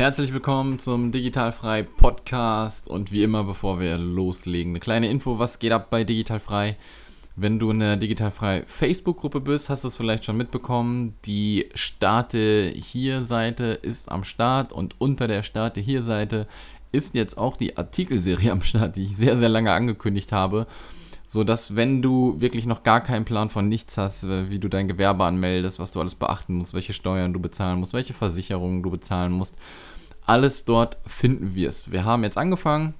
Herzlich willkommen zum Digitalfrei Podcast und wie immer, bevor wir loslegen, eine kleine Info, was geht ab bei Digitalfrei? Wenn du in der Digitalfrei Facebook-Gruppe bist, hast du es vielleicht schon mitbekommen. Die Starte hier Seite ist am Start und unter der Starte hier Seite ist jetzt auch die Artikelserie am Start, die ich sehr, sehr lange angekündigt habe so dass wenn du wirklich noch gar keinen Plan von nichts hast, äh, wie du dein Gewerbe anmeldest, was du alles beachten musst, welche Steuern du bezahlen musst, welche Versicherungen du bezahlen musst, alles dort finden wirst. Wir haben jetzt angefangen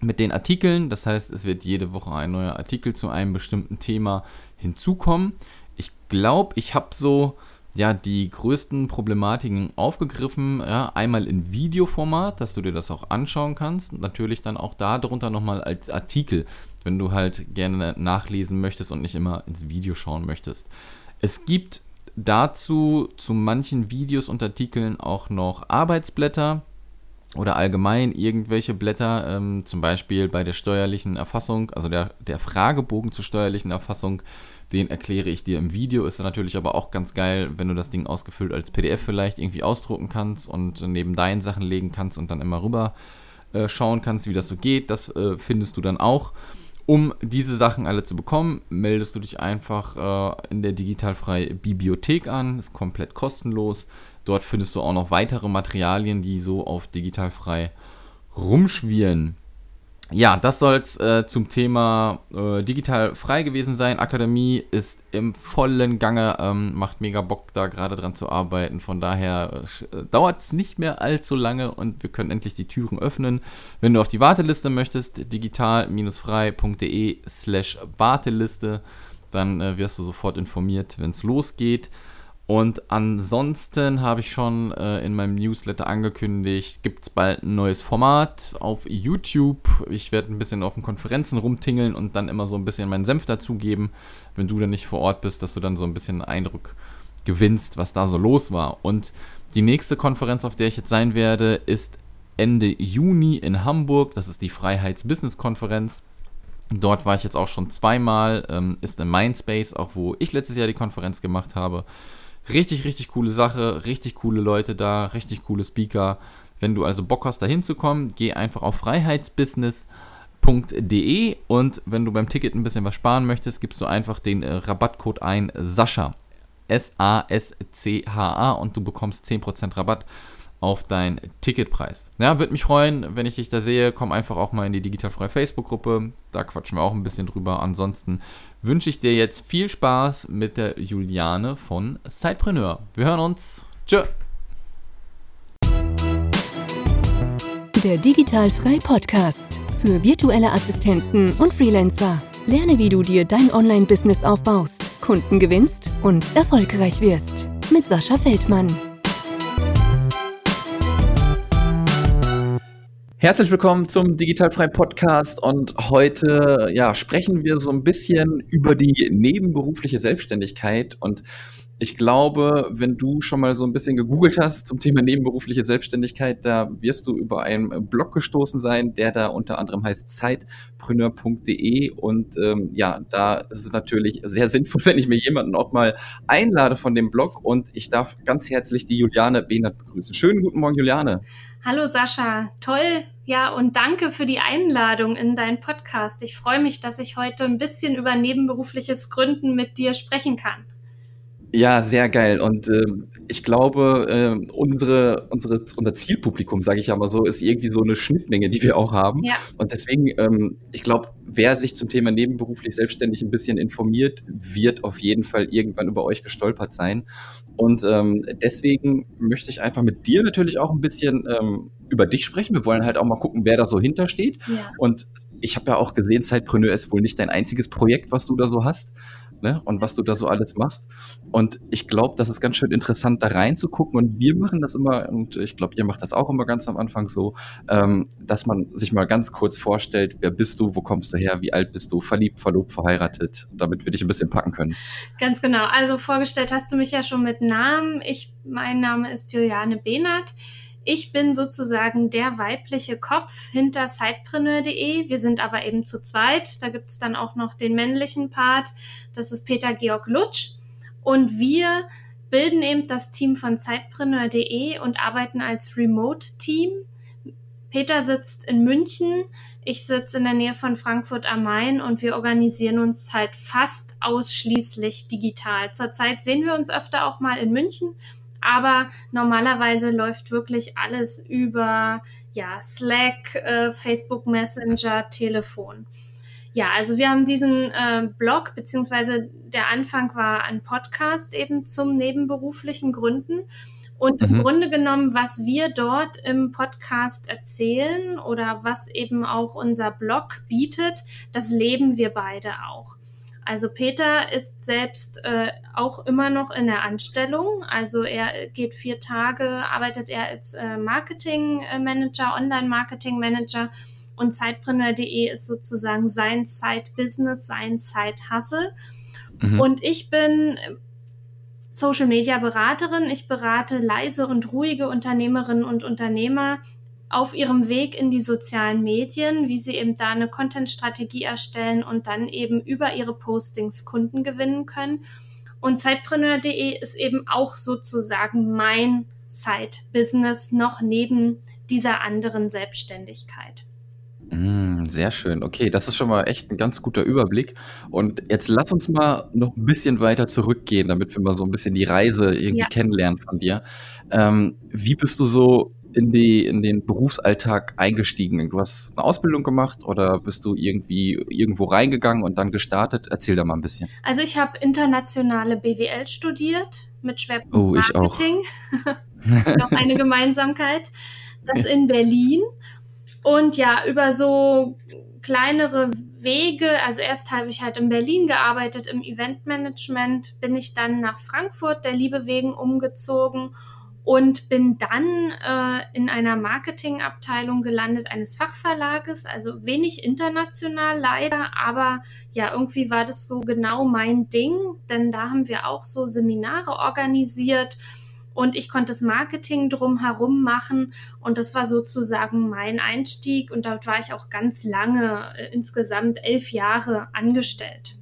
mit den Artikeln, das heißt, es wird jede Woche ein neuer Artikel zu einem bestimmten Thema hinzukommen. Ich glaube, ich habe so ja, die größten Problematiken aufgegriffen. Ja, einmal in Videoformat, dass du dir das auch anschauen kannst. Natürlich dann auch darunter nochmal als Artikel wenn du halt gerne nachlesen möchtest und nicht immer ins Video schauen möchtest. Es gibt dazu zu manchen Videos und Artikeln auch noch Arbeitsblätter oder allgemein irgendwelche Blätter, ähm, zum Beispiel bei der steuerlichen Erfassung, also der, der Fragebogen zur steuerlichen Erfassung, den erkläre ich dir im Video. Ist natürlich aber auch ganz geil, wenn du das Ding ausgefüllt als PDF vielleicht irgendwie ausdrucken kannst und neben deinen Sachen legen kannst und dann immer rüber äh, schauen kannst, wie das so geht. Das äh, findest du dann auch. Um diese Sachen alle zu bekommen, meldest du dich einfach äh, in der digitalfreie Bibliothek an. Ist komplett kostenlos. Dort findest du auch noch weitere Materialien, die so auf digitalfrei rumschwirren. Ja, das soll es äh, zum Thema äh, digital frei gewesen sein. Akademie ist im vollen Gange, ähm, macht mega Bock, da gerade dran zu arbeiten. Von daher äh, dauert es nicht mehr allzu lange und wir können endlich die Türen öffnen. Wenn du auf die Warteliste möchtest, digital-frei.de slash Warteliste, dann äh, wirst du sofort informiert, wenn es losgeht. Und ansonsten habe ich schon äh, in meinem Newsletter angekündigt, gibt es bald ein neues Format auf YouTube. Ich werde ein bisschen auf den Konferenzen rumtingeln und dann immer so ein bisschen meinen Senf dazugeben, wenn du dann nicht vor Ort bist, dass du dann so ein bisschen Eindruck gewinnst, was da so los war. Und die nächste Konferenz, auf der ich jetzt sein werde, ist Ende Juni in Hamburg. Das ist die Freiheits-Business-Konferenz. Dort war ich jetzt auch schon zweimal, ähm, ist in Mindspace, auch wo ich letztes Jahr die Konferenz gemacht habe. Richtig, richtig coole Sache, richtig coole Leute da, richtig coole Speaker. Wenn du also Bock hast, da hinzukommen, geh einfach auf freiheitsbusiness.de und wenn du beim Ticket ein bisschen was sparen möchtest, gibst du einfach den äh, Rabattcode ein Sascha. S-A-S-C-H-A und du bekommst 10% Rabatt auf deinen Ticketpreis. Ja, würde mich freuen, wenn ich dich da sehe. Komm einfach auch mal in die digitalfreie Facebook-Gruppe. Da quatschen wir auch ein bisschen drüber. Ansonsten wünsche ich dir jetzt viel Spaß mit der Juliane von Sidepreneur. Wir hören uns. Tschö. Der Digitalfrei Podcast für virtuelle Assistenten und Freelancer. Lerne, wie du dir dein Online-Business aufbaust, Kunden gewinnst und erfolgreich wirst. Mit Sascha Feldmann. Herzlich willkommen zum Digitalfrei Podcast und heute ja, sprechen wir so ein bisschen über die nebenberufliche Selbstständigkeit und ich glaube, wenn du schon mal so ein bisschen gegoogelt hast zum Thema nebenberufliche Selbstständigkeit, da wirst du über einen Blog gestoßen sein, der da unter anderem heißt zeitpreneur.de und ähm, ja, da ist es natürlich sehr sinnvoll, wenn ich mir jemanden auch mal einlade von dem Blog und ich darf ganz herzlich die Juliane Behnert begrüßen. Schönen guten Morgen, Juliane. Hallo Sascha, toll, ja, und danke für die Einladung in deinen Podcast. Ich freue mich, dass ich heute ein bisschen über nebenberufliches Gründen mit dir sprechen kann. Ja, sehr geil. Und äh, ich glaube, äh, unsere, unsere, unser Zielpublikum, sage ich ja mal so, ist irgendwie so eine Schnittmenge, die wir auch haben. Ja. Und deswegen, ähm, ich glaube, wer sich zum Thema nebenberuflich selbstständig ein bisschen informiert, wird auf jeden Fall irgendwann über euch gestolpert sein. Und ähm, deswegen möchte ich einfach mit dir natürlich auch ein bisschen ähm, über dich sprechen. Wir wollen halt auch mal gucken, wer da so hintersteht. Ja. Und ich habe ja auch gesehen, Zeitpreneur ist wohl nicht dein einziges Projekt, was du da so hast ne? und was du da so alles machst. Und ich glaube, das ist ganz schön interessant, da reinzugucken. Und wir machen das immer, und ich glaube, ihr macht das auch immer ganz am Anfang so, ähm, dass man sich mal ganz kurz vorstellt, wer bist du, wo kommst du her, wie alt bist du, verliebt, verlobt, verheiratet, damit wir dich ein bisschen packen können. Ganz genau. Also vorgestellt hast du mich ja schon mit Namen. Ich, mein Name ist Juliane Behnert. Ich bin sozusagen der weibliche Kopf hinter sidepreneur.de. Wir sind aber eben zu zweit. Da gibt es dann auch noch den männlichen Part. Das ist Peter Georg Lutsch. Und wir bilden eben das Team von Zeitpreneur.de und arbeiten als Remote-Team. Peter sitzt in München, ich sitze in der Nähe von Frankfurt am Main und wir organisieren uns halt fast ausschließlich digital. Zurzeit sehen wir uns öfter auch mal in München, aber normalerweise läuft wirklich alles über ja, Slack, äh, Facebook Messenger, Telefon. Ja, also wir haben diesen äh, Blog, beziehungsweise der Anfang war ein Podcast eben zum nebenberuflichen Gründen. Und im mhm. Grunde genommen, was wir dort im Podcast erzählen oder was eben auch unser Blog bietet, das leben wir beide auch. Also Peter ist selbst äh, auch immer noch in der Anstellung. Also er geht vier Tage, arbeitet er als äh, Marketing Manager, Online Marketing Manager und Zeitpreneur.de ist sozusagen sein Side-Business, sein Side-Hustle. Mhm. Und ich bin Social Media Beraterin. Ich berate leise und ruhige Unternehmerinnen und Unternehmer auf ihrem Weg in die sozialen Medien, wie sie eben da eine Content-Strategie erstellen und dann eben über ihre Postings Kunden gewinnen können. Und Zeitpreneur.de ist eben auch sozusagen mein Side-Business noch neben dieser anderen Selbstständigkeit. Mm, sehr schön. Okay, das ist schon mal echt ein ganz guter Überblick. Und jetzt lass uns mal noch ein bisschen weiter zurückgehen, damit wir mal so ein bisschen die Reise irgendwie Ja. kennenlernen von dir. Ähm, wie bist du so in die in den Berufsalltag eingestiegen? Du hast eine Ausbildung gemacht oder bist du irgendwie irgendwo reingegangen und dann gestartet? Erzähl da mal ein bisschen. Also ich habe internationale BWL studiert mit Schwerpunkt Oh, ich auch. Marketing. Noch eine Gemeinsamkeit. Das in Berlin. Und ja, über so kleinere Wege, also erst habe ich halt in Berlin gearbeitet im Eventmanagement, bin ich dann nach Frankfurt der Liebe wegen umgezogen und bin dann äh, in einer Marketingabteilung gelandet eines Fachverlages, also wenig international leider, aber ja, irgendwie war das so genau mein Ding, denn da haben wir auch so Seminare organisiert und ich konnte das Marketing drumherum machen und das war sozusagen mein Einstieg und dort war ich auch ganz lange, äh, insgesamt elf Jahre angestellt.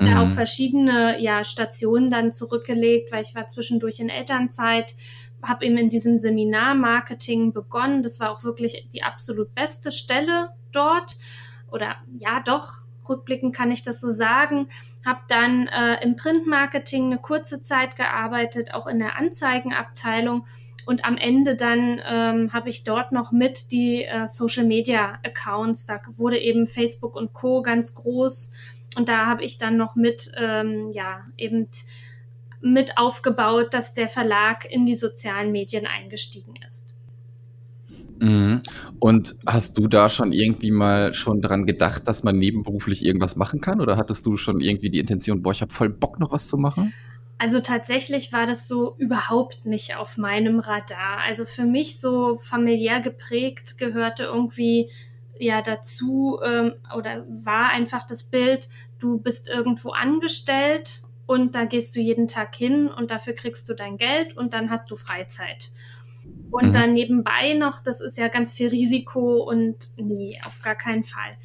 Habe mhm. auch verschiedene ja, Stationen dann zurückgelegt, weil ich war zwischendurch in Elternzeit, habe eben in diesem Seminar Marketing begonnen. Das war auch wirklich die absolut beste Stelle dort. Oder ja, doch, rückblickend kann ich das so sagen. Habe dann äh, im Printmarketing eine kurze Zeit gearbeitet, auch in der Anzeigenabteilung. Und am Ende dann ähm, habe ich dort noch mit die äh, Social Media Accounts, da wurde eben Facebook und Co. ganz groß. Und da habe ich dann noch mit, ähm, ja, eben mit aufgebaut, dass der Verlag in die sozialen Medien eingestiegen ist. Mhm. Und hast du da schon irgendwie mal schon dran gedacht, dass man nebenberuflich irgendwas machen kann? Oder hattest du schon irgendwie die Intention, boah, ich habe voll Bock, noch was zu machen? Also tatsächlich war das so überhaupt nicht auf meinem Radar. Also für mich so familiär geprägt gehörte irgendwie ja dazu ähm, oder war einfach das Bild, du bist irgendwo angestellt und da gehst du jeden Tag hin und dafür kriegst du dein Geld und dann hast du Freizeit. Und mhm. dann nebenbei noch, das ist ja ganz viel Risiko und nee, auf gar keinen Fall.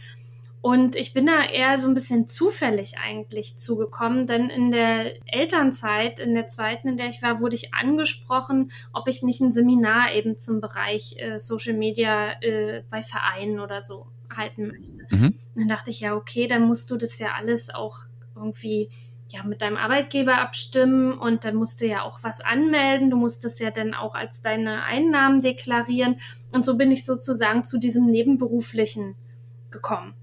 Und ich bin da eher so ein bisschen zufällig eigentlich zugekommen, denn in der Elternzeit, in der zweiten, in der ich war, wurde ich angesprochen, ob ich nicht ein Seminar eben zum Bereich äh, Social Media äh, bei Vereinen oder so halten möchte. Mhm. Dann dachte ich, ja, okay, dann musst du das ja alles auch irgendwie ja, mit deinem Arbeitgeber abstimmen und dann musst du ja auch was anmelden. Du musst es ja dann auch als deine Einnahmen deklarieren. Und so bin ich sozusagen zu diesem Nebenberuflichen gekommen.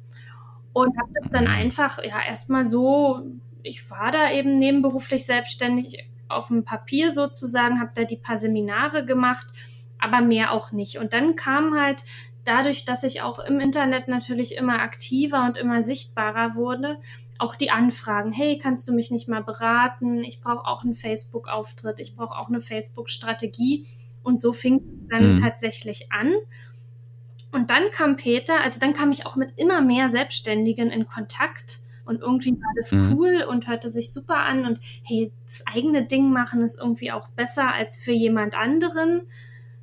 Und habe das dann einfach, ja, erstmal so, ich war da eben nebenberuflich selbstständig auf dem Papier sozusagen, habe da die paar Seminare gemacht, aber mehr auch nicht. Und dann kam halt dadurch, dass ich auch im Internet natürlich immer aktiver und immer sichtbarer wurde, auch die Anfragen, hey, kannst du mich nicht mal beraten? Ich brauche auch einen Facebook-Auftritt, ich brauche auch eine Facebook-Strategie. Und so fing es dann mhm. tatsächlich an. Und dann kam Peter, also dann kam ich auch mit immer mehr Selbstständigen in Kontakt und irgendwie war das mhm. cool und hörte sich super an und hey, das eigene Ding machen ist irgendwie auch besser als für jemand anderen,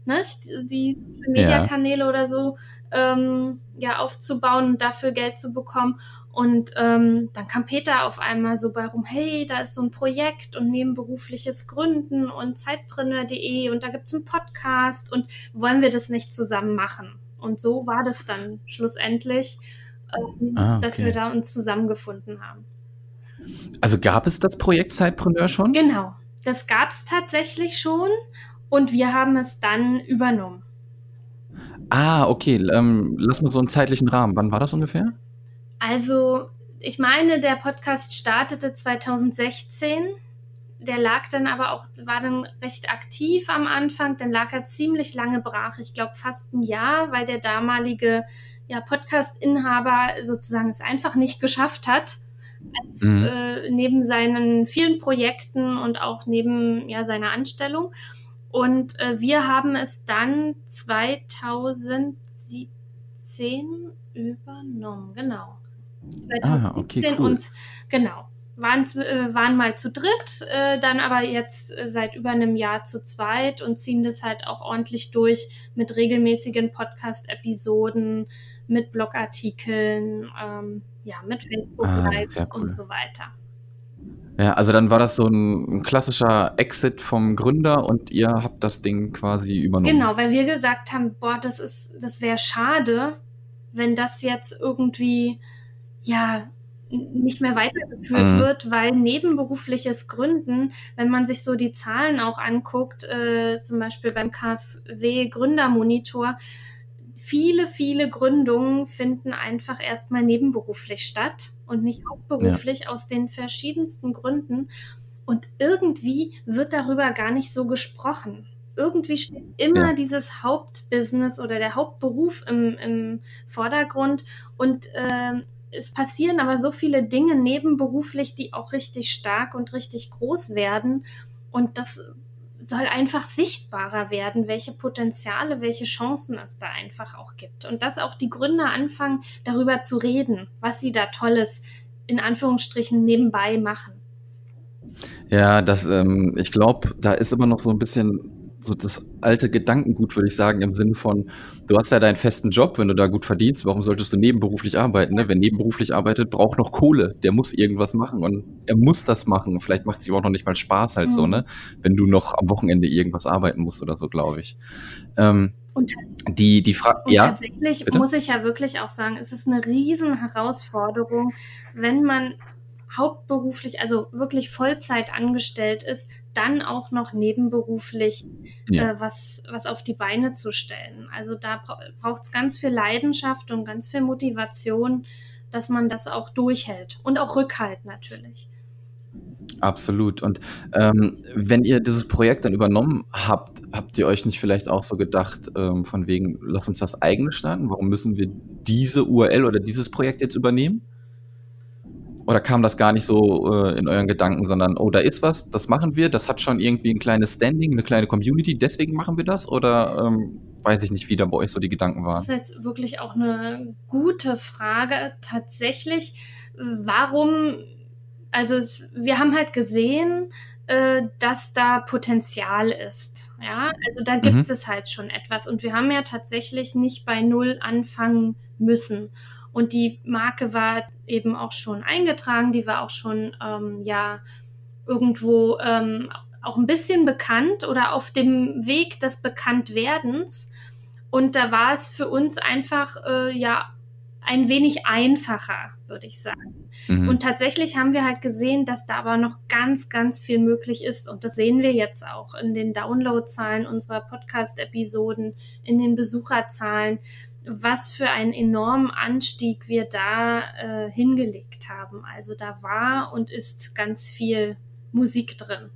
ne? die Mediakanäle ja. oder so ähm, ja aufzubauen und dafür Geld zu bekommen. Und ähm, dann kam Peter auf einmal so bei rum, hey, da ist so ein Projekt und nebenberufliches Gründen und Zeitpreneur.de und da gibt es einen Podcast und wollen wir das nicht zusammen machen? Und so war das dann schlussendlich, ähm, ah, okay. dass wir da uns zusammengefunden haben. Also gab es das Projekt Zeitpreneur schon? Genau, das gab es tatsächlich schon und wir haben es dann übernommen. Ah, okay. Ähm, lass mal so einen zeitlichen Rahmen. Wann war das ungefähr? Also, ich meine, der Podcast startete 2016. Der lag dann aber auch, war dann recht aktiv am Anfang. Dann lag er ziemlich lange brach. Ich glaube fast ein Jahr, weil der damalige ja, Podcast-Inhaber sozusagen es einfach nicht geschafft hat, als, mhm. äh, neben seinen vielen Projekten und auch neben ja, seiner Anstellung. Und äh, wir haben es dann 2017 übernommen, genau. 2017 ah, okay, cool. und genau. Waren, äh, waren mal zu dritt, äh, dann aber jetzt äh, seit über einem Jahr zu zweit und ziehen das halt auch ordentlich durch mit regelmäßigen Podcast-Episoden, mit Blogartikeln, ähm, ja, mit Facebook-Lives ah, cool. und so weiter. Ja, also dann war das so ein, ein, klassischer Exit vom Gründer und ihr habt das Ding quasi übernommen. Genau, weil wir gesagt haben, boah, das ist, das wäre schade, wenn das jetzt irgendwie ja nicht mehr weitergeführt mhm. wird, weil nebenberufliches Gründen, wenn man sich so die Zahlen auch anguckt, äh, zum Beispiel beim KfW Gründermonitor, viele, viele Gründungen finden einfach erstmal nebenberuflich statt und nicht hauptberuflich ja. aus den verschiedensten Gründen. Und irgendwie wird darüber gar nicht so gesprochen. Irgendwie steht immer ja. dieses Hauptbusiness oder der Hauptberuf im, im Vordergrund und äh, es passieren aber so viele Dinge nebenberuflich, die auch richtig stark und richtig groß werden. Und das soll einfach sichtbarer werden, welche Potenziale, welche Chancen es da einfach auch gibt. Und dass auch die Gründer anfangen, darüber zu reden, was sie da Tolles in Anführungsstrichen nebenbei machen. Ja, das, ähm, ich glaube, da ist immer noch so ein bisschen so das alte Gedankengut, würde ich sagen, im Sinne von, du hast ja deinen festen Job, wenn du da gut verdienst, warum solltest du nebenberuflich arbeiten? Ne? Wer nebenberuflich arbeitet, braucht noch Kohle, der muss irgendwas machen und er muss das machen. Vielleicht macht es ihm auch noch nicht mal Spaß halt mhm. so, ne? Wenn du noch am Wochenende irgendwas arbeiten musst oder so, glaube ich. Ähm, und, die, die Frage, ja. Tatsächlich bitte? muss ich ja wirklich auch sagen, es ist eine riesen Herausforderung, wenn man hauptberuflich, also wirklich Vollzeit angestellt ist, dann auch noch nebenberuflich ja. äh, was, was auf die Beine zu stellen. Also da bra braucht es ganz viel Leidenschaft und ganz viel Motivation, dass man das auch durchhält und auch Rückhalt natürlich. Absolut. Und ähm, wenn ihr dieses Projekt dann übernommen habt, habt ihr euch nicht vielleicht auch so gedacht, ähm, von wegen, lass uns das eigene starten? Warum müssen wir diese URL oder dieses Projekt jetzt übernehmen? Oder kam das gar nicht so äh, in euren Gedanken, sondern, oh, da ist was, das machen wir, das hat schon irgendwie ein kleines Standing, eine kleine Community, deswegen machen wir das? Oder ähm, weiß ich nicht, wie da bei euch so die Gedanken waren? Das ist jetzt wirklich auch eine gute Frage. Tatsächlich, warum, also es, wir haben halt gesehen, äh, dass da Potenzial ist. Ja, also da gibt mhm. es halt schon etwas. Und wir haben ja tatsächlich nicht bei Null anfangen müssen. Und die Marke war eben auch schon eingetragen, die war auch schon ähm, ja irgendwo ähm, auch ein bisschen bekannt oder auf dem Weg des Bekanntwerdens. Und da war es für uns einfach äh, ja ein wenig einfacher, würde ich sagen. Mhm. Und tatsächlich haben wir halt gesehen, dass da aber noch ganz, ganz viel möglich ist. Und das sehen wir jetzt auch in den Downloadzahlen unserer Podcast-Episoden, in den Besucherzahlen was für einen enormen Anstieg wir da äh, hingelegt haben. Also da war und ist ganz viel Musik drin.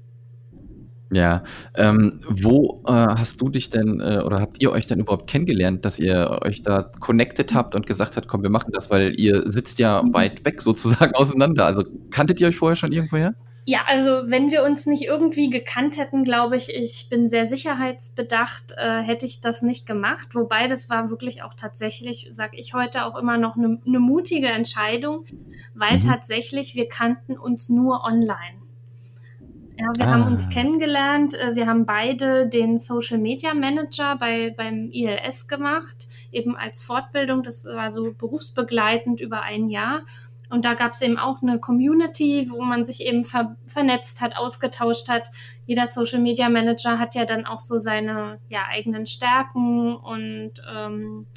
Ja, ähm, wo äh, hast du dich denn äh, oder habt ihr euch denn überhaupt kennengelernt, dass ihr euch da connected habt und gesagt habt, komm, wir machen das, weil ihr sitzt ja mhm. weit weg sozusagen auseinander. Also kanntet ihr euch vorher schon irgendwoher? Ja, also wenn wir uns nicht irgendwie gekannt hätten, glaube ich, ich bin sehr sicherheitsbedacht, äh, hätte ich das nicht gemacht. Wobei das war wirklich auch tatsächlich, sage ich heute auch immer noch eine ne mutige Entscheidung, weil mhm. tatsächlich wir kannten uns nur online. Ja, wir ah. haben uns kennengelernt. Äh, wir haben beide den Social Media Manager bei, beim ILS gemacht, eben als Fortbildung. Das war so berufsbegleitend über ein Jahr. Und da gab es eben auch eine Community, wo man sich eben ver vernetzt hat, ausgetauscht hat. Jeder Social Media Manager hat ja dann auch so seine ja, eigenen Stärken und ähm,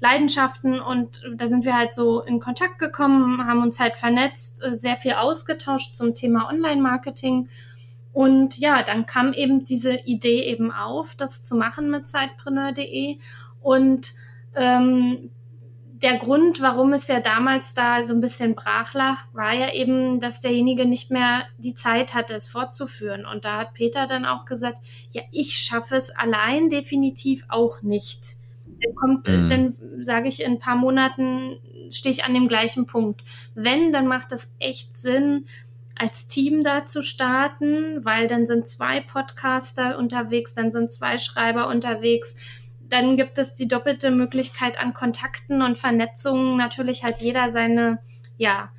Leidenschaften und da sind wir halt so in Kontakt gekommen, haben uns halt vernetzt, äh, sehr viel ausgetauscht zum Thema Online-Marketing. Und ja, dann kam eben diese Idee eben auf, das zu machen mit Zeitpreneur.de. Und ähm, der Grund, warum es ja damals da so ein bisschen brach lag, war ja eben, dass derjenige nicht mehr die Zeit hatte, es fortzuführen. Und da hat Peter dann auch gesagt, ja, ich schaffe es allein definitiv auch nicht. Dann kommt, mhm. dann sage ich, in ein paar Monaten stehe ich an dem gleichen Punkt. Wenn, dann macht das echt Sinn, als Team da zu starten, weil dann sind zwei Podcaster unterwegs, dann sind zwei Schreiber unterwegs dann gibt es die doppelte Möglichkeit an Kontakten und Vernetzungen. Natürlich hat jeder seine, ja,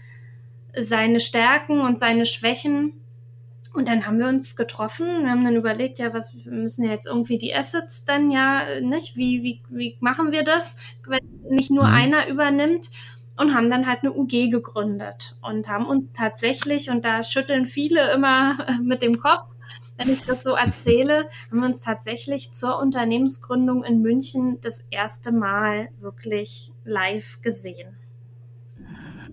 seine Stärken und seine Schwächen. Und dann haben wir uns getroffen und haben dann überlegt, ja, was wir müssen ja jetzt irgendwie die Assets dann ja, nicht? Wie, wie, wie machen wir das, wenn nicht nur mhm. einer übernimmt? Und haben dann halt eine UG gegründet und haben uns tatsächlich, und da schütteln viele immer mit dem Kopf, wenn ich das so erzähle, haben wir uns tatsächlich zur Unternehmensgründung in München das erste Mal wirklich live gesehen.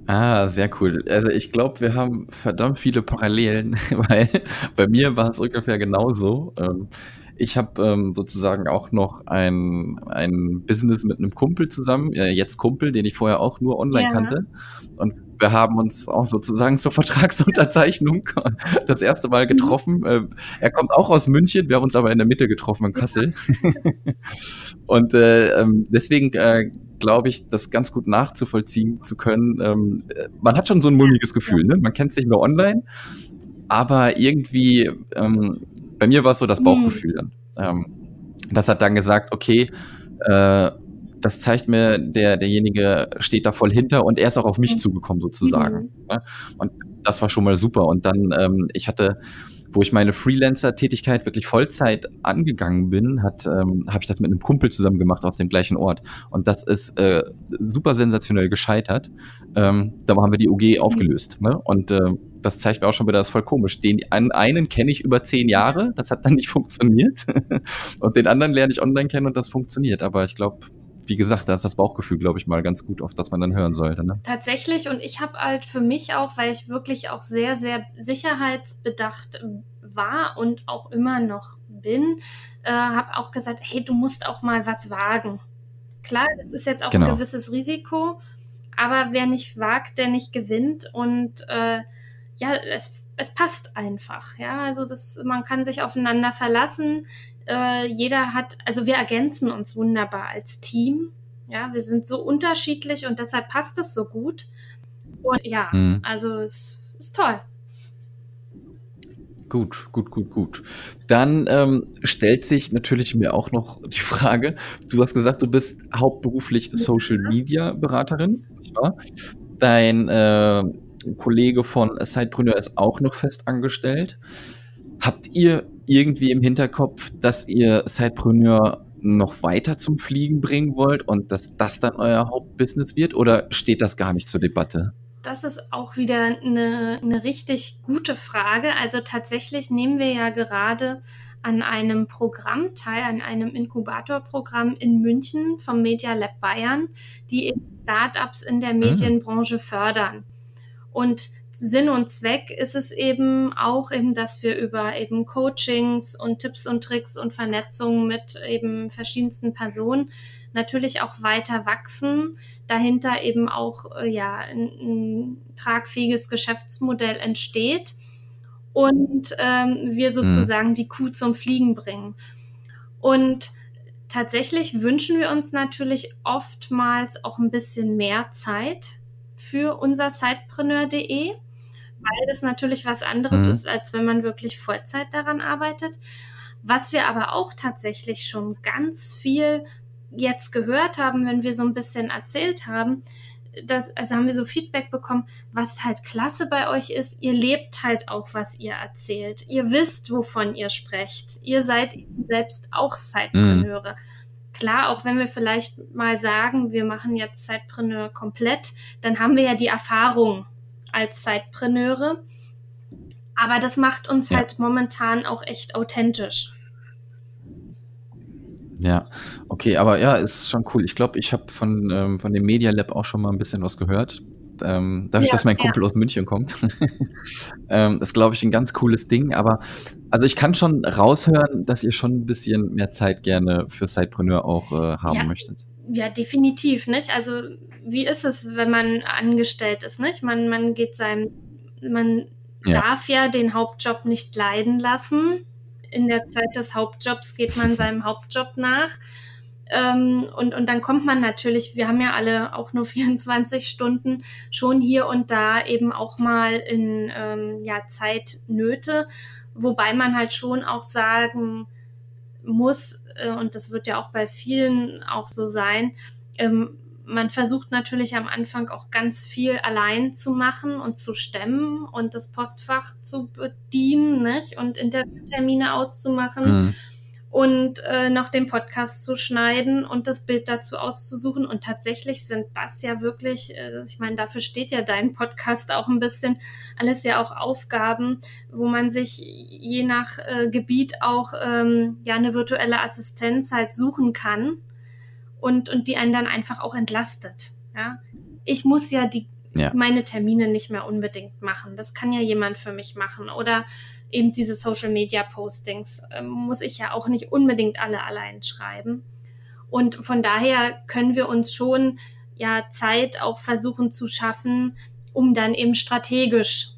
Ah, sehr cool. Also ich glaube, wir haben verdammt viele Parallelen, weil bei mir war es ungefähr genauso. Ähm, ich habe ähm, sozusagen auch noch ein, ein Business mit einem Kumpel zusammen, äh, jetzt Kumpel, den ich vorher auch nur online ja. kannte. Und wir haben uns auch sozusagen zur Vertragsunterzeichnung das erste Mal getroffen. Mhm. er kommt auch aus München, wir haben uns aber in der Mitte getroffen in Kassel. und äh, ähm, deswegen äh, glaube ich, das ganz gut nachzuvollziehen zu können. Ähm, man hat schon so ein mulmiges Gefühl, ne? Man kennt sich nur online, aber irgendwie, ähm, bei mir war es so das mhm. Bauchgefühl dann. Ähm, das hat dann gesagt, okay, äh, das zeigt mir, der, derjenige steht da voll hinter und er ist auch auf mich mhm. zugekommen sozusagen. Mhm. Und das war schon mal super. Und dann, ähm, ich hatte, wo ich meine Freelancer-Tätigkeit wirklich Vollzeit angegangen bin, hat, ähm, habe ich das mit einem Kumpel zusammen gemacht aus dem gleichen Ort. Und das ist äh, super sensationell gescheitert. Ähm, da haben wir die UG mhm. aufgelöst. Ne? Und äh, das zeigt mir auch schon wieder, das ist voll komisch. Den einen kenne ich über zehn Jahre, das hat dann nicht funktioniert. und den anderen lerne ich online kennen und das funktioniert. Aber ich glaube, wie gesagt, da ist das Bauchgefühl, glaube ich, mal ganz gut, auf das man dann hören sollte. Ne? Tatsächlich, und ich habe halt für mich auch, weil ich wirklich auch sehr, sehr sicherheitsbedacht war und auch immer noch bin, äh, habe auch gesagt, hey, du musst auch mal was wagen. Klar, das ist jetzt auch genau. ein gewisses Risiko, aber wer nicht wagt, der nicht gewinnt. Und äh, ja, es, es passt einfach. Ja, also das, man kann sich aufeinander verlassen äh, jeder hat, also wir ergänzen uns wunderbar als Team. Ja, wir sind so unterschiedlich und deshalb passt es so gut. Und ja, mhm. also es ist toll. Gut, gut, gut, gut. Dann ähm, stellt sich natürlich mir auch noch die Frage, du hast gesagt, du bist hauptberuflich Social Media Beraterin. Ja? Dein äh, Kollege von Sidepreneur ist auch noch fest angestellt. Habt ihr irgendwie im Hinterkopf, dass ihr Sidepreneur noch weiter zum Fliegen bringen wollt und dass das dann euer Hauptbusiness wird oder steht das gar nicht zur Debatte? Das ist auch wieder eine, eine richtig gute Frage. Also tatsächlich nehmen wir ja gerade an einem Programm teil, an einem Inkubatorprogramm in München vom Media Lab Bayern, die eben Startups in der ah. Medienbranche fördern. Und Sinn und Zweck ist es eben auch eben, dass wir über eben Coachings und Tipps und Tricks und Vernetzung mit eben verschiedensten Personen natürlich auch weiter wachsen, dahinter eben auch äh, ja ein, ein, tragfähiges Geschäftsmodell entsteht und ähm, wir mhm. sozusagen mhm. die Kuh zum Fliegen bringen. Und tatsächlich wünschen wir uns natürlich oftmals auch ein bisschen mehr Zeit für unser Sidepreneur.de weil das natürlich was anderes mhm. ist, als wenn man wirklich Vollzeit daran arbeitet. Was wir aber auch tatsächlich schon ganz viel jetzt gehört haben, wenn wir so ein bisschen erzählt haben, das, also haben wir so Feedback bekommen, was halt klasse bei euch ist, ihr lebt halt auch, was ihr erzählt. Ihr wisst, wovon ihr sprecht. Ihr seid selbst auch Zeitpreneure. Mhm. klar, auch wenn wir vielleicht mal sagen, wir machen jetzt Zeitpreneur komplett, dann haben wir ja die Erfahrung als Zeitpreneure. Aber das macht uns ja. halt momentan auch echt authentisch. Ja, okay, aber ja, ist schon cool. Ich glaube, ich habe von, ähm, von dem Media Lab auch schon mal ein bisschen was gehört. Ähm, dadurch, ja, dass mein Kumpel ja. aus München kommt. ähm, ist, glaube ich, ein ganz cooles Ding. Aber also ich kann schon raushören, dass ihr schon ein bisschen mehr Zeit gerne für Sidepreneur auch äh, haben möchtet. Ja, definitiv, nicht? Also wie ist es, wenn man angestellt ist, nicht? Man, man geht seinem, man darf ja den Hauptjob nicht leiden lassen in der Zeit des Hauptjobs geht man seinem Hauptjob nach. Ähm, und, und dann kommt man natürlich, wir haben ja alle auch nur 24 Stunden, schon hier und da eben auch mal in ähm, ja, Zeitnöte, wobei man halt schon auch sagen muss, äh, und das wird ja auch bei vielen auch so sein, ähm, man versucht natürlich am Anfang auch ganz viel allein zu machen und zu stemmen und das Postfach zu bedienen nicht? und Interviewtermine auszumachen mhm. Und äh, noch den Podcast zu schneiden und das Bild dazu auszusuchen. Und tatsächlich sind das ja wirklich, äh, ich meine, dafür steht ja dein Podcast auch ein bisschen, alles ja auch Aufgaben, wo man sich je nach äh, Gebiet auch ähm, ja eine virtuelle Assistenz halt suchen kann und, und die einen dann einfach auch entlastet. Ja? Ich muss ja die ja. meine Termine nicht mehr unbedingt machen. Das kann ja jemand für mich machen. Oder eben diese Social Media Postings äh, muss ich ja auch nicht unbedingt alle allein schreiben. Und von daher können wir uns schon ja Zeit auch versuchen zu schaffen, um dann eben strategisch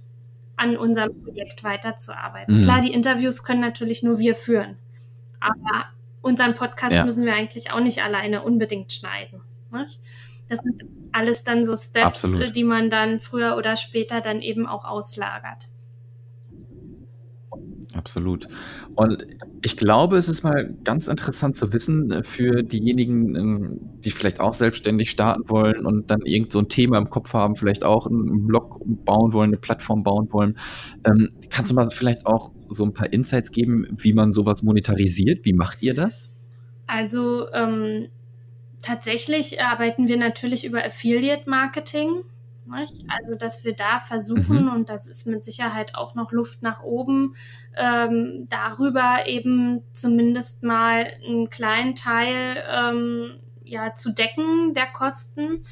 an unserem Projekt weiterzuarbeiten. Mhm. Klar, die Interviews können natürlich nur wir führen. Aber unseren Podcast ja. müssen wir eigentlich auch nicht alleine unbedingt schneiden. Nicht? Das sind alles dann so Steps, Absolut. die man dann früher oder später dann eben auch auslagert. Absolut. Und ich glaube, es ist mal ganz interessant zu wissen äh, für diejenigen, ähm, die vielleicht auch selbstständig starten wollen und dann irgend so ein Thema im Kopf haben, vielleicht auch einen Blog bauen wollen, eine Plattform bauen wollen. Ähm, kannst du mal vielleicht auch so ein paar Insights geben, wie man sowas monetarisiert? Wie macht ihr das? Also ähm, tatsächlich arbeiten wir natürlich über Affiliate Marketing. Nicht? Also, dass wir da versuchen, mhm. und das ist mit Sicherheit auch noch Luft nach oben, ähm, darüber eben zumindest mal einen kleinen Teil ähm, ja, zu decken der Kosten.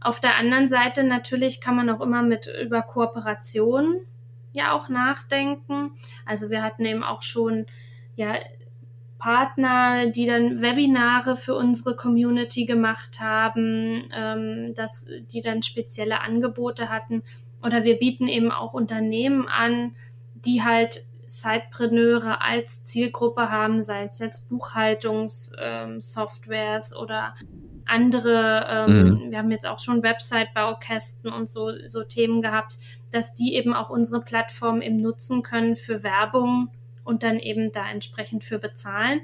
Auf der anderen Seite natürlich kann man auch immer mit über Kooperation ja auch nachdenken. Also wir hatten eben auch schon ja Partner, die dann Webinare für unsere Community gemacht haben, ähm, dass die dann spezielle Angebote hatten. Oder wir bieten eben auch Unternehmen an, die halt Sidepreneure als Zielgruppe haben, sei es jetzt Buchhaltungssoftwares ähm, oder andere, ähm, mhm. wir haben jetzt auch schon Website-Baukästen und so, so Themen gehabt, dass die eben auch unsere Plattform eben nutzen können für Werbung und dann eben da entsprechend für bezahlen.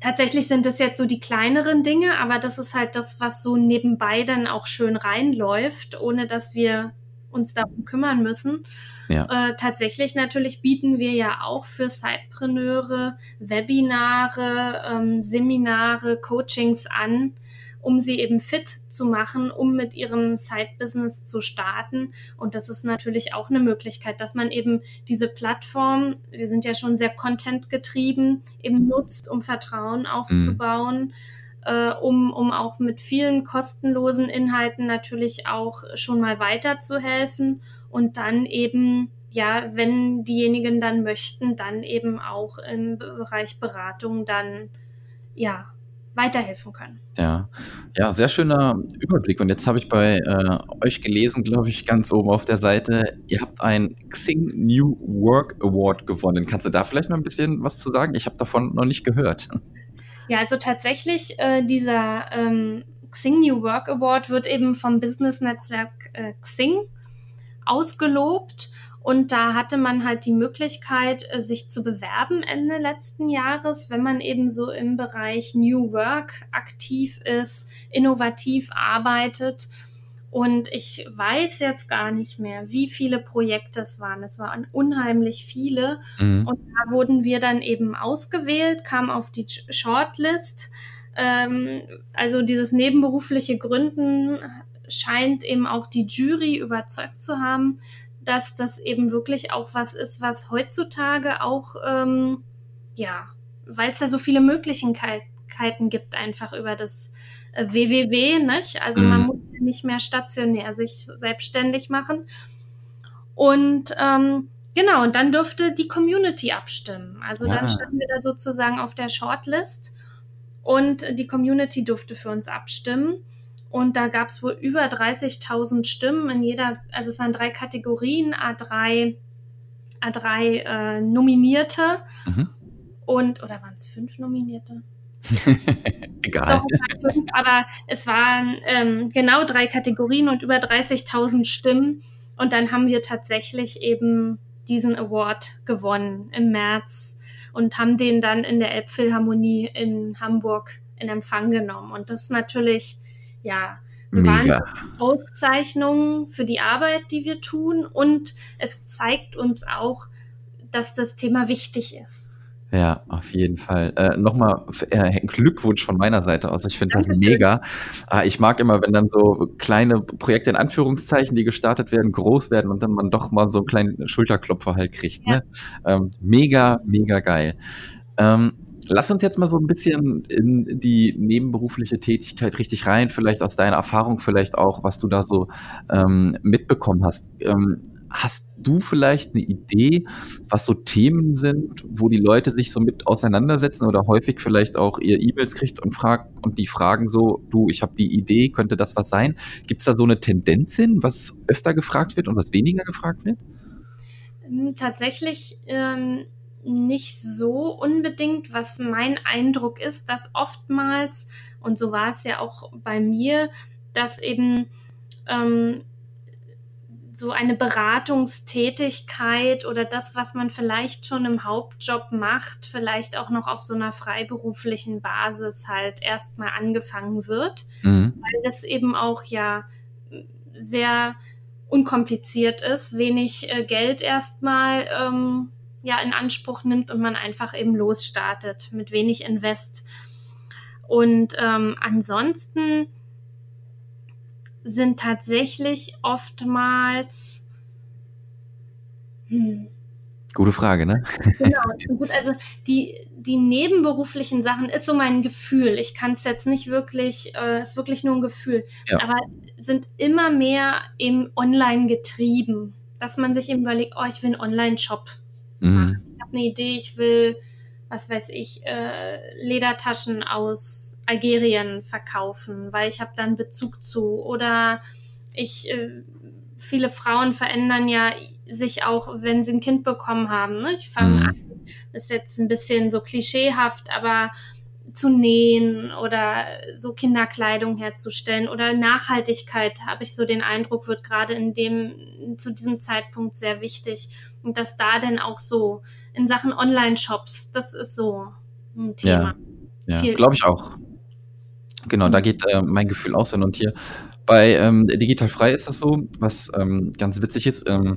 Tatsächlich sind das jetzt so die kleineren Dinge, aber das ist halt das, was so nebenbei dann auch schön reinläuft, ohne dass wir uns darum kümmern müssen. Ja. Äh, tatsächlich natürlich bieten wir ja auch für Sidepreneure Webinare, ähm, Seminare, Coachings an, um sie eben fit zu machen, um mit ihrem Side-Business zu starten. Und das ist natürlich auch eine Möglichkeit, dass man eben diese Plattform, wir sind ja schon sehr Content getrieben, eben nutzt, um Vertrauen aufzubauen. Mhm. Äh, um, um auch mit vielen kostenlosen Inhalten natürlich auch schon mal weiterzuhelfen und dann eben ja, wenn diejenigen dann möchten, dann eben auch im Bereich Beratung dann ja weiterhelfen können. Ja, ja, sehr schöner Überblick. Und jetzt habe ich bei äh, euch gelesen, glaube ich, ganz oben auf der Seite, ihr habt einen Xing New Work Award gewonnen. Kannst du da vielleicht mal ein bisschen was zu sagen? Ich habe davon noch nicht gehört. Ja, also tatsächlich, äh, dieser ähm, Xing New Work Award wird eben vom Business-Netzwerk äh, Xing ausgelobt und da hatte man halt die Möglichkeit, äh, sich zu bewerben Ende letzten Jahres, wenn man eben so im Bereich New Work aktiv ist, innovativ arbeitet. Und ich weiß jetzt gar nicht mehr, wie viele Projekte es waren. Es waren unheimlich viele. Mhm. Und da wurden wir dann eben ausgewählt, kamen auf die Shortlist. Ähm, also dieses nebenberufliche Gründen scheint eben auch die Jury überzeugt zu haben, dass das eben wirklich auch was ist, was heutzutage auch, ähm, ja, weil es da so viele Möglichkeiten gibt, einfach über das äh, WWW, nicht? Also mhm. man muss nicht mehr stationär sich selbstständig machen. Und ähm, genau, und dann durfte die Community abstimmen. Also dann ah. standen wir da sozusagen auf der Shortlist und die Community durfte für uns abstimmen. Und da gab es wohl über 30.000 Stimmen in jeder, also es waren drei Kategorien, A3, A3 äh, Nominierte mhm. und, oder waren es fünf Nominierte? Egal. Doch, fünf, aber es waren ähm, genau drei Kategorien und über 30.000 Stimmen. Und dann haben wir tatsächlich eben diesen Award gewonnen im März und haben den dann in der Elbphilharmonie in Hamburg in Empfang genommen. Und das ist natürlich, ja, Mega. Auszeichnungen für die Arbeit, die wir tun. Und es zeigt uns auch, dass das Thema wichtig ist. Ja, auf jeden Fall. Äh, Nochmal äh, Glückwunsch von meiner Seite aus. Ich finde das mega. Äh, ich mag immer, wenn dann so kleine Projekte in Anführungszeichen, die gestartet werden, groß werden und dann man doch mal so einen kleinen Schulterklopfer halt kriegt. Ja. Ne? Ähm, mega, mega geil. Ähm, lass uns jetzt mal so ein bisschen in die nebenberufliche Tätigkeit richtig rein, vielleicht aus deiner Erfahrung, vielleicht auch, was du da so ähm, mitbekommen hast. Ähm, Hast du vielleicht eine Idee, was so Themen sind, wo die Leute sich so mit auseinandersetzen oder häufig vielleicht auch ihr E-Mails kriegt und fragt und die fragen so, du, ich habe die Idee, könnte das was sein? Gibt es da so eine Tendenz hin, was öfter gefragt wird und was weniger gefragt wird? Hm, tatsächlich ähm, nicht so unbedingt. Was mein Eindruck ist, dass oftmals, und so war es ja auch bei mir, dass eben ähm, so eine Beratungstätigkeit oder das, was man vielleicht schon im Hauptjob macht, vielleicht auch noch auf so einer freiberuflichen Basis halt erstmal angefangen wird, mhm. weil das eben auch ja sehr unkompliziert ist, wenig äh, Geld erstmal ähm, ja in Anspruch nimmt und man einfach eben losstartet mit wenig Invest. Und ähm, ansonsten sind tatsächlich oftmals. Hm. Gute Frage, ne? Genau, gut. Also die, die nebenberuflichen Sachen ist so mein Gefühl. Ich kann es jetzt nicht wirklich, äh, ist wirklich nur ein Gefühl. Ja. Aber sind immer mehr eben online getrieben, dass man sich eben überlegt, oh, ich will einen Online-Shop mhm. Ich habe eine Idee, ich will, was weiß ich, äh, Ledertaschen aus Algerien verkaufen, weil ich habe dann Bezug zu. Oder ich, äh, viele Frauen verändern ja sich auch, wenn sie ein Kind bekommen haben. Ne? Ich fange mhm. an, das ist jetzt ein bisschen so klischeehaft, aber zu nähen oder so Kinderkleidung herzustellen oder Nachhaltigkeit, habe ich so den Eindruck, wird gerade in dem, zu diesem Zeitpunkt sehr wichtig. Und dass da denn auch so in Sachen Online-Shops, das ist so ein Thema. Ja, ja glaube ich auch. Genau, da geht äh, mein Gefühl auch so. Und hier bei ähm, Digital Frei ist das so, was ähm, ganz witzig ist. Ähm,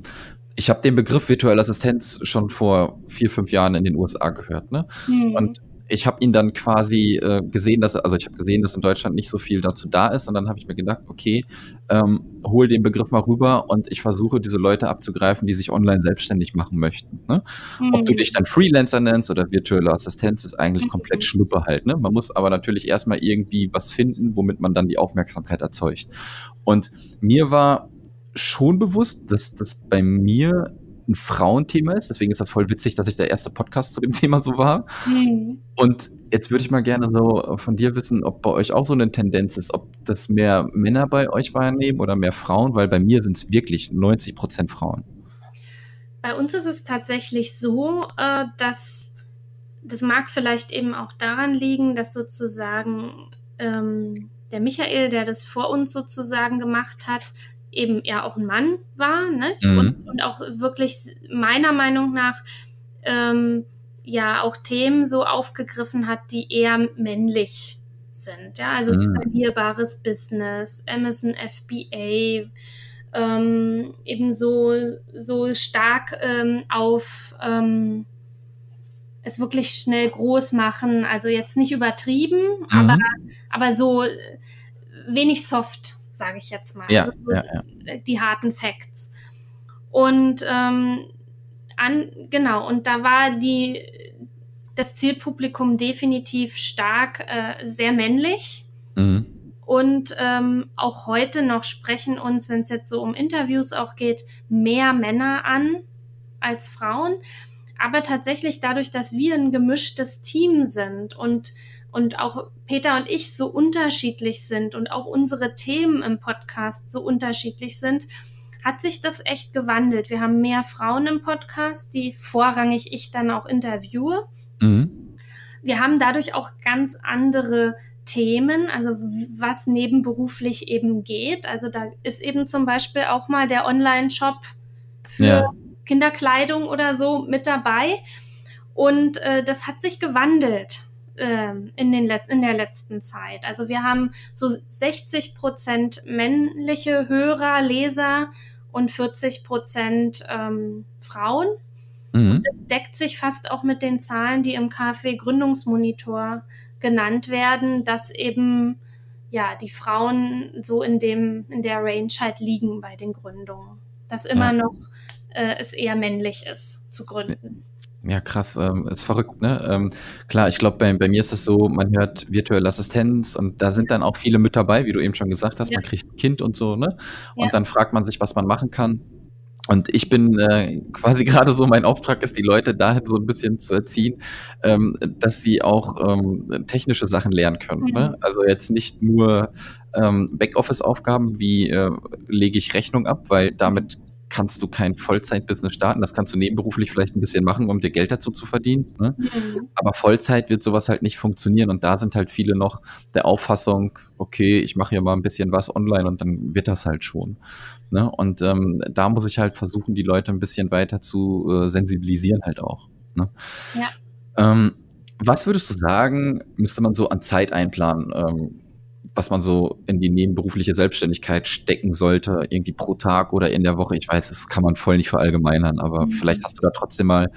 ich habe den Begriff virtuelle Assistenz schon vor vier, fünf Jahren in den USA gehört. Ne? Mhm. Und ich habe ihn dann quasi äh, gesehen, dass also ich habe gesehen, dass in Deutschland nicht so viel dazu da ist und dann habe ich mir gedacht, okay, ähm, hol den Begriff mal rüber und ich versuche diese Leute abzugreifen, die sich online selbstständig machen möchten. Ne? Mhm. Ob du mhm. dich dann Freelancer nennst oder virtuelle Assistenz, ist eigentlich mhm. komplett Schnuppe halt. Ne? Man muss aber natürlich erstmal irgendwie was finden, womit man dann die Aufmerksamkeit erzeugt. Und mir war schon bewusst, dass das bei mir ein Frauenthema ist. Deswegen ist das voll witzig, dass ich der erste Podcast zu dem Thema so war. Mhm. Und jetzt würde ich mal gerne so von dir wissen, ob bei euch auch so eine Tendenz ist, ob das mehr Männer bei euch wahrnehmen oder mehr Frauen, weil bei mir sind es wirklich 90 Prozent Frauen. Bei uns ist es tatsächlich so, äh, dass das mag vielleicht eben auch daran liegen, dass sozusagen ähm, der Michael, der das vor uns sozusagen gemacht hat, eben ja auch ein Mann war ne? Mhm. Und, und, auch wirklich meiner Meinung nach ähm, ja auch Themen so aufgegriffen hat, die eher männlich sind. Ja, also mhm. skalierbares Business, Amazon FBA, ähm, eben so, so stark ähm, auf ähm, es wirklich schnell groß machen. Also jetzt nicht übertrieben, mhm. aber, aber so wenig soft, sage ich jetzt mal. Ja, also so ja, ja. Die harten Facts. Und ähm, an, genau, und da war die, das Zielpublikum definitiv stark äh, sehr männlich. Mhm. Und ähm, auch heute noch sprechen uns, wenn es jetzt so um Interviews auch geht, mehr Männer an als Frauen. Aber tatsächlich dadurch, dass wir ein gemischtes Team sind und, und auch Peter und ich so unterschiedlich sind und auch unsere Themen im Podcast so unterschiedlich sind, hat sich das echt gewandelt. Wir haben mehr Frauen im Podcast, die vorrangig ich dann auch interviewe. Mhm. Wir haben dadurch auch ganz andere Themen, also was nebenberuflich eben geht. Also da ist eben zum Beispiel auch mal der Online-Shop für ja. Kinderkleidung oder so mit dabei. Und äh, das hat sich gewandelt äh, in, den in der letzten Zeit. Also wir haben so 60 Prozent männliche Hörer, Leser und 40 Prozent ähm, Frauen. Mhm. das deckt sich fast auch mit den Zahlen, die im KfW Gründungsmonitor genannt werden, dass eben ja die Frauen so in dem in der Range halt liegen bei den Gründungen, dass immer ja. noch äh, es eher männlich ist zu gründen. Ja, krass, ähm, ist verrückt, ne? Ähm, klar, ich glaube, bei, bei mir ist es so, man hört virtuelle Assistenz und da sind dann auch viele mit dabei, wie du eben schon gesagt hast, ja. man kriegt ein Kind und so, ne? Und ja. dann fragt man sich, was man machen kann. Und ich bin äh, quasi gerade so, mein Auftrag ist, die Leute dahin so ein bisschen zu erziehen, ähm, dass sie auch ähm, technische Sachen lernen können. Ne? Mhm. Also jetzt nicht nur ähm, Backoffice-Aufgaben, wie äh, lege ich Rechnung ab, weil damit kannst du kein Vollzeit-Business starten. Das kannst du nebenberuflich vielleicht ein bisschen machen, um dir Geld dazu zu verdienen. Ne? Mhm. Aber Vollzeit wird sowas halt nicht funktionieren. Und da sind halt viele noch der Auffassung, okay, ich mache hier mal ein bisschen was online und dann wird das halt schon. Ne? Und ähm, da muss ich halt versuchen, die Leute ein bisschen weiter zu äh, sensibilisieren halt auch. Ne? Ja. Ähm, was würdest du sagen, müsste man so an Zeit einplanen? Ähm, was man so in die nebenberufliche Selbstständigkeit stecken sollte, irgendwie pro Tag oder in der Woche. Ich weiß, das kann man voll nicht verallgemeinern, aber mhm. vielleicht hast du da trotzdem mal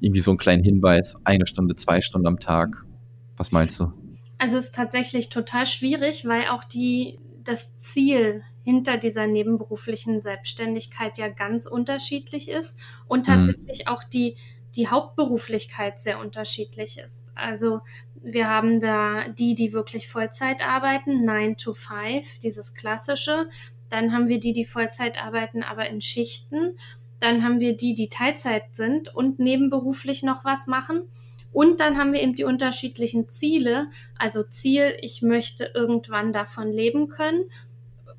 irgendwie so einen kleinen Hinweis, eine Stunde, zwei Stunden am Tag. Was meinst du? Also es ist tatsächlich total schwierig, weil auch die, das Ziel hinter dieser nebenberuflichen Selbstständigkeit ja ganz unterschiedlich ist und mhm. tatsächlich mhm. auch die, die Hauptberuflichkeit sehr unterschiedlich ist. Also wir haben da die, die wirklich Vollzeit arbeiten, 9 to 5, dieses klassische. Dann haben wir die, die Vollzeit arbeiten, aber in Schichten. Dann haben wir die, die Teilzeit sind und nebenberuflich noch was machen. Und dann haben wir eben die unterschiedlichen Ziele. Also Ziel, ich möchte irgendwann davon leben können,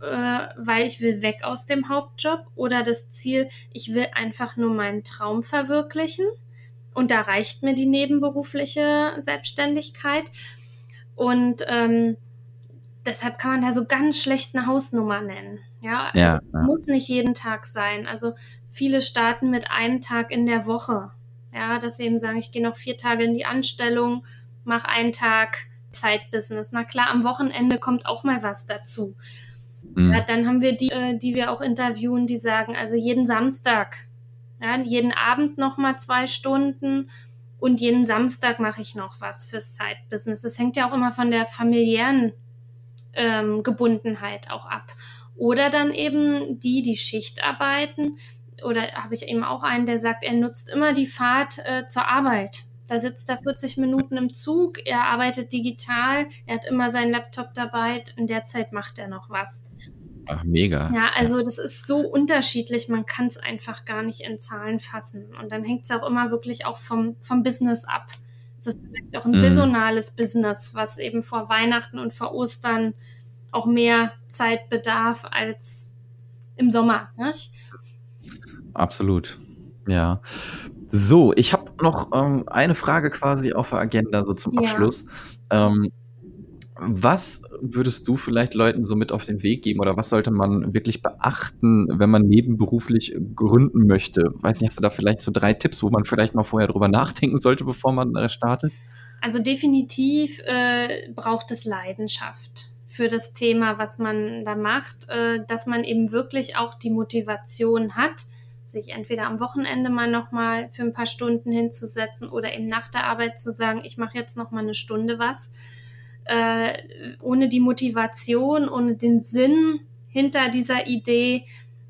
äh, weil ich will weg aus dem Hauptjob. Oder das Ziel, ich will einfach nur meinen Traum verwirklichen. Und da reicht mir die nebenberufliche Selbstständigkeit. Und ähm, deshalb kann man da so ganz schlecht eine Hausnummer nennen. Ja, ja, also ja. muss nicht jeden Tag sein. Also viele starten mit einem Tag in der Woche. Ja, dass sie eben sagen, ich gehe noch vier Tage in die Anstellung, mache einen Tag Zeitbusiness. Na klar, am Wochenende kommt auch mal was dazu. Mhm. Ja, dann haben wir die, äh, die wir auch interviewen, die sagen, also jeden Samstag ja, jeden Abend noch mal zwei Stunden und jeden Samstag mache ich noch was fürs Zeitbusiness. Das hängt ja auch immer von der familiären ähm, Gebundenheit auch ab. Oder dann eben die, die Schicht arbeiten. Oder habe ich eben auch einen, der sagt, er nutzt immer die Fahrt äh, zur Arbeit. Da sitzt er 40 Minuten im Zug, er arbeitet digital, er hat immer seinen Laptop dabei, in der Zeit macht er noch was. Ach, mega. Ja, also das ist so unterschiedlich, man kann es einfach gar nicht in Zahlen fassen. Und dann hängt es auch immer wirklich auch vom, vom Business ab. Es ist vielleicht auch ein mhm. saisonales Business, was eben vor Weihnachten und vor Ostern auch mehr Zeit bedarf als im Sommer. Nicht? Absolut. Ja. So, ich habe noch ähm, eine Frage quasi auf der Agenda, so zum Abschluss. Ja. Ähm, was würdest du vielleicht Leuten so mit auf den Weg geben oder was sollte man wirklich beachten, wenn man nebenberuflich gründen möchte? Weiß nicht, hast du da vielleicht so drei Tipps, wo man vielleicht mal vorher drüber nachdenken sollte, bevor man äh, startet? Also definitiv äh, braucht es Leidenschaft für das Thema, was man da macht, äh, dass man eben wirklich auch die Motivation hat, sich entweder am Wochenende mal nochmal für ein paar Stunden hinzusetzen oder eben nach der Arbeit zu sagen, ich mache jetzt nochmal eine Stunde was. Äh, ohne die Motivation, ohne den Sinn hinter dieser Idee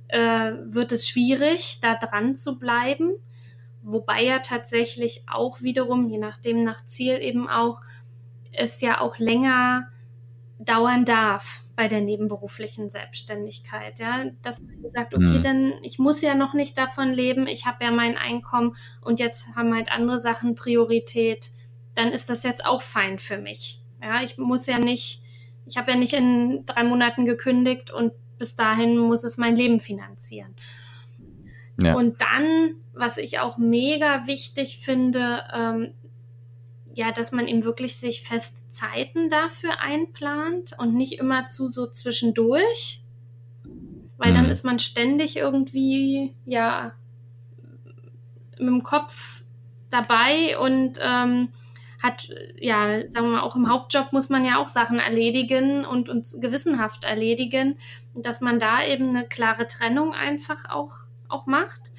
äh, wird es schwierig, da dran zu bleiben. Wobei ja tatsächlich auch wiederum, je nachdem nach Ziel eben auch, es ja auch länger dauern darf bei der nebenberuflichen Selbstständigkeit. Ja, dass man sagt, okay, mhm. dann ich muss ja noch nicht davon leben, ich habe ja mein Einkommen und jetzt haben halt andere Sachen Priorität, dann ist das jetzt auch fein für mich. Ja, ich muss ja nicht, ich habe ja nicht in drei Monaten gekündigt und bis dahin muss es mein Leben finanzieren. Ja. Und dann, was ich auch mega wichtig finde, ähm, ja, dass man eben wirklich sich fest Zeiten dafür einplant und nicht immer zu so zwischendurch, weil mhm. dann ist man ständig irgendwie, ja, mit dem Kopf dabei und ähm, hat, ja, sagen wir mal, auch im Hauptjob muss man ja auch Sachen erledigen und uns gewissenhaft erledigen, dass man da eben eine klare Trennung einfach auch auch macht.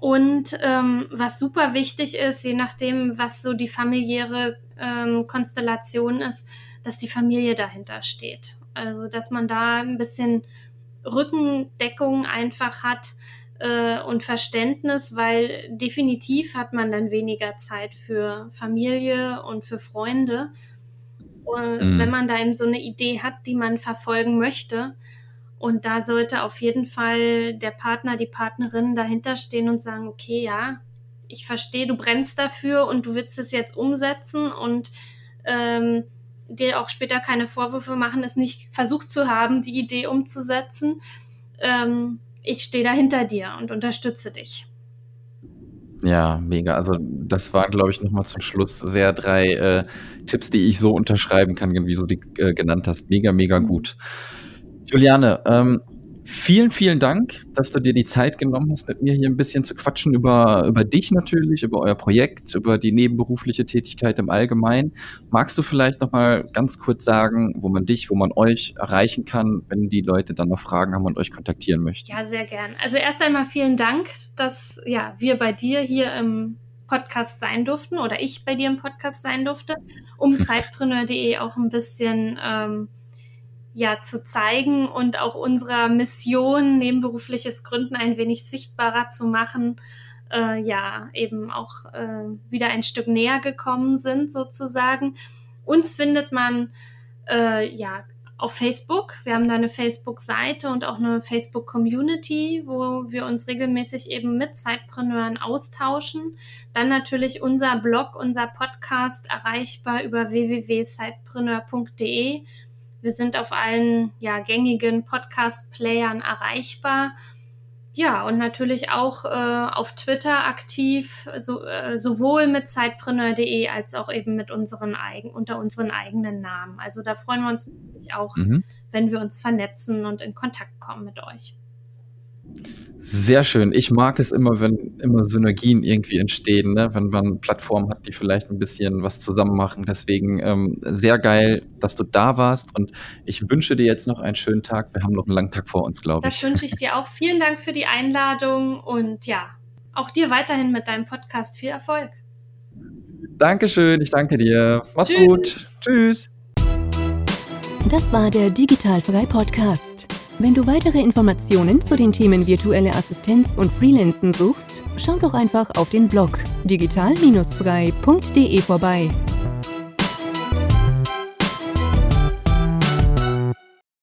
Und ähm, was super wichtig ist, je nachdem, was so die familiäre ähm, Konstellation ist, dass die Familie dahinter steht. Also, dass man da ein bisschen Rückendeckung einfach hat äh, und Verständnis, weil definitiv hat man dann weniger Zeit für Familie und für Freunde. Und mhm. wenn man da eben so eine Idee hat, die man verfolgen möchte, und da sollte auf jeden Fall der Partner, die Partnerin dahinter stehen und sagen, okay, ja, ich verstehe, du brennst dafür und du willst es jetzt umsetzen und ähm, dir auch später keine Vorwürfe machen, es nicht versucht zu haben, die Idee umzusetzen. Ähm, ich stehe da hinter dir und unterstütze dich. Ja, mega. Also das waren, glaube ich, nochmal zum Schluss sehr drei äh, Tipps, die ich so unterschreiben kann, wie du die äh, genannt hast. Mega, mega gut. Juliane, ähm, vielen, vielen Dank, dass du dir die Zeit genommen hast, mit mir hier ein bisschen zu quatschen über, über dich natürlich, über euer Projekt, über die nebenberufliche Tätigkeit im Allgemeinen. Magst du vielleicht noch mal ganz kurz sagen, wo man dich, wo man euch erreichen kann, wenn die Leute dann noch Fragen haben und euch kontaktieren möchten? Ja, sehr gern. Also erst einmal vielen Dank, dass ja, wir bei dir hier im Podcast sein durften oder ich bei dir im Podcast sein durfte, um Zeitpreneur.de auch ein bisschen ähm, ja zu zeigen und auch unserer Mission, nebenberufliches Gründen ein wenig sichtbarer zu machen, äh, ja, eben auch äh, wieder ein Stück näher gekommen sind, sozusagen. Uns findet man äh, ja auf Facebook. Wir haben da eine Facebook-Seite und auch eine Facebook-Community, wo wir uns regelmäßig eben mit Zeitpreneuren austauschen. Dann natürlich unser Blog, unser Podcast erreichbar über www.zeitpreneur.de wir sind auf allen ja, gängigen Podcast-Playern erreichbar. Ja, und natürlich auch äh, auf Twitter aktiv, so, äh, sowohl mit zeitpreneur.de als auch eben mit unseren eigen, unter unseren eigenen Namen. Also da freuen wir uns natürlich auch, mhm. wenn wir uns vernetzen und in Kontakt kommen mit euch. Sehr schön. Ich mag es immer, wenn immer Synergien irgendwie entstehen, ne? wenn man Plattformen hat, die vielleicht ein bisschen was zusammen machen. Deswegen ähm, sehr geil, dass du da warst und ich wünsche dir jetzt noch einen schönen Tag. Wir haben noch einen langen Tag vor uns, glaube ich. Das wünsche ich dir auch. Vielen Dank für die Einladung und ja, auch dir weiterhin mit deinem Podcast viel Erfolg. Dankeschön, ich danke dir. Mach's Tschüss. gut. Tschüss. Das war der Digitalfrei Podcast. Wenn du weitere Informationen zu den Themen virtuelle Assistenz und Freelancen suchst, schau doch einfach auf den Blog digital-frei.de vorbei.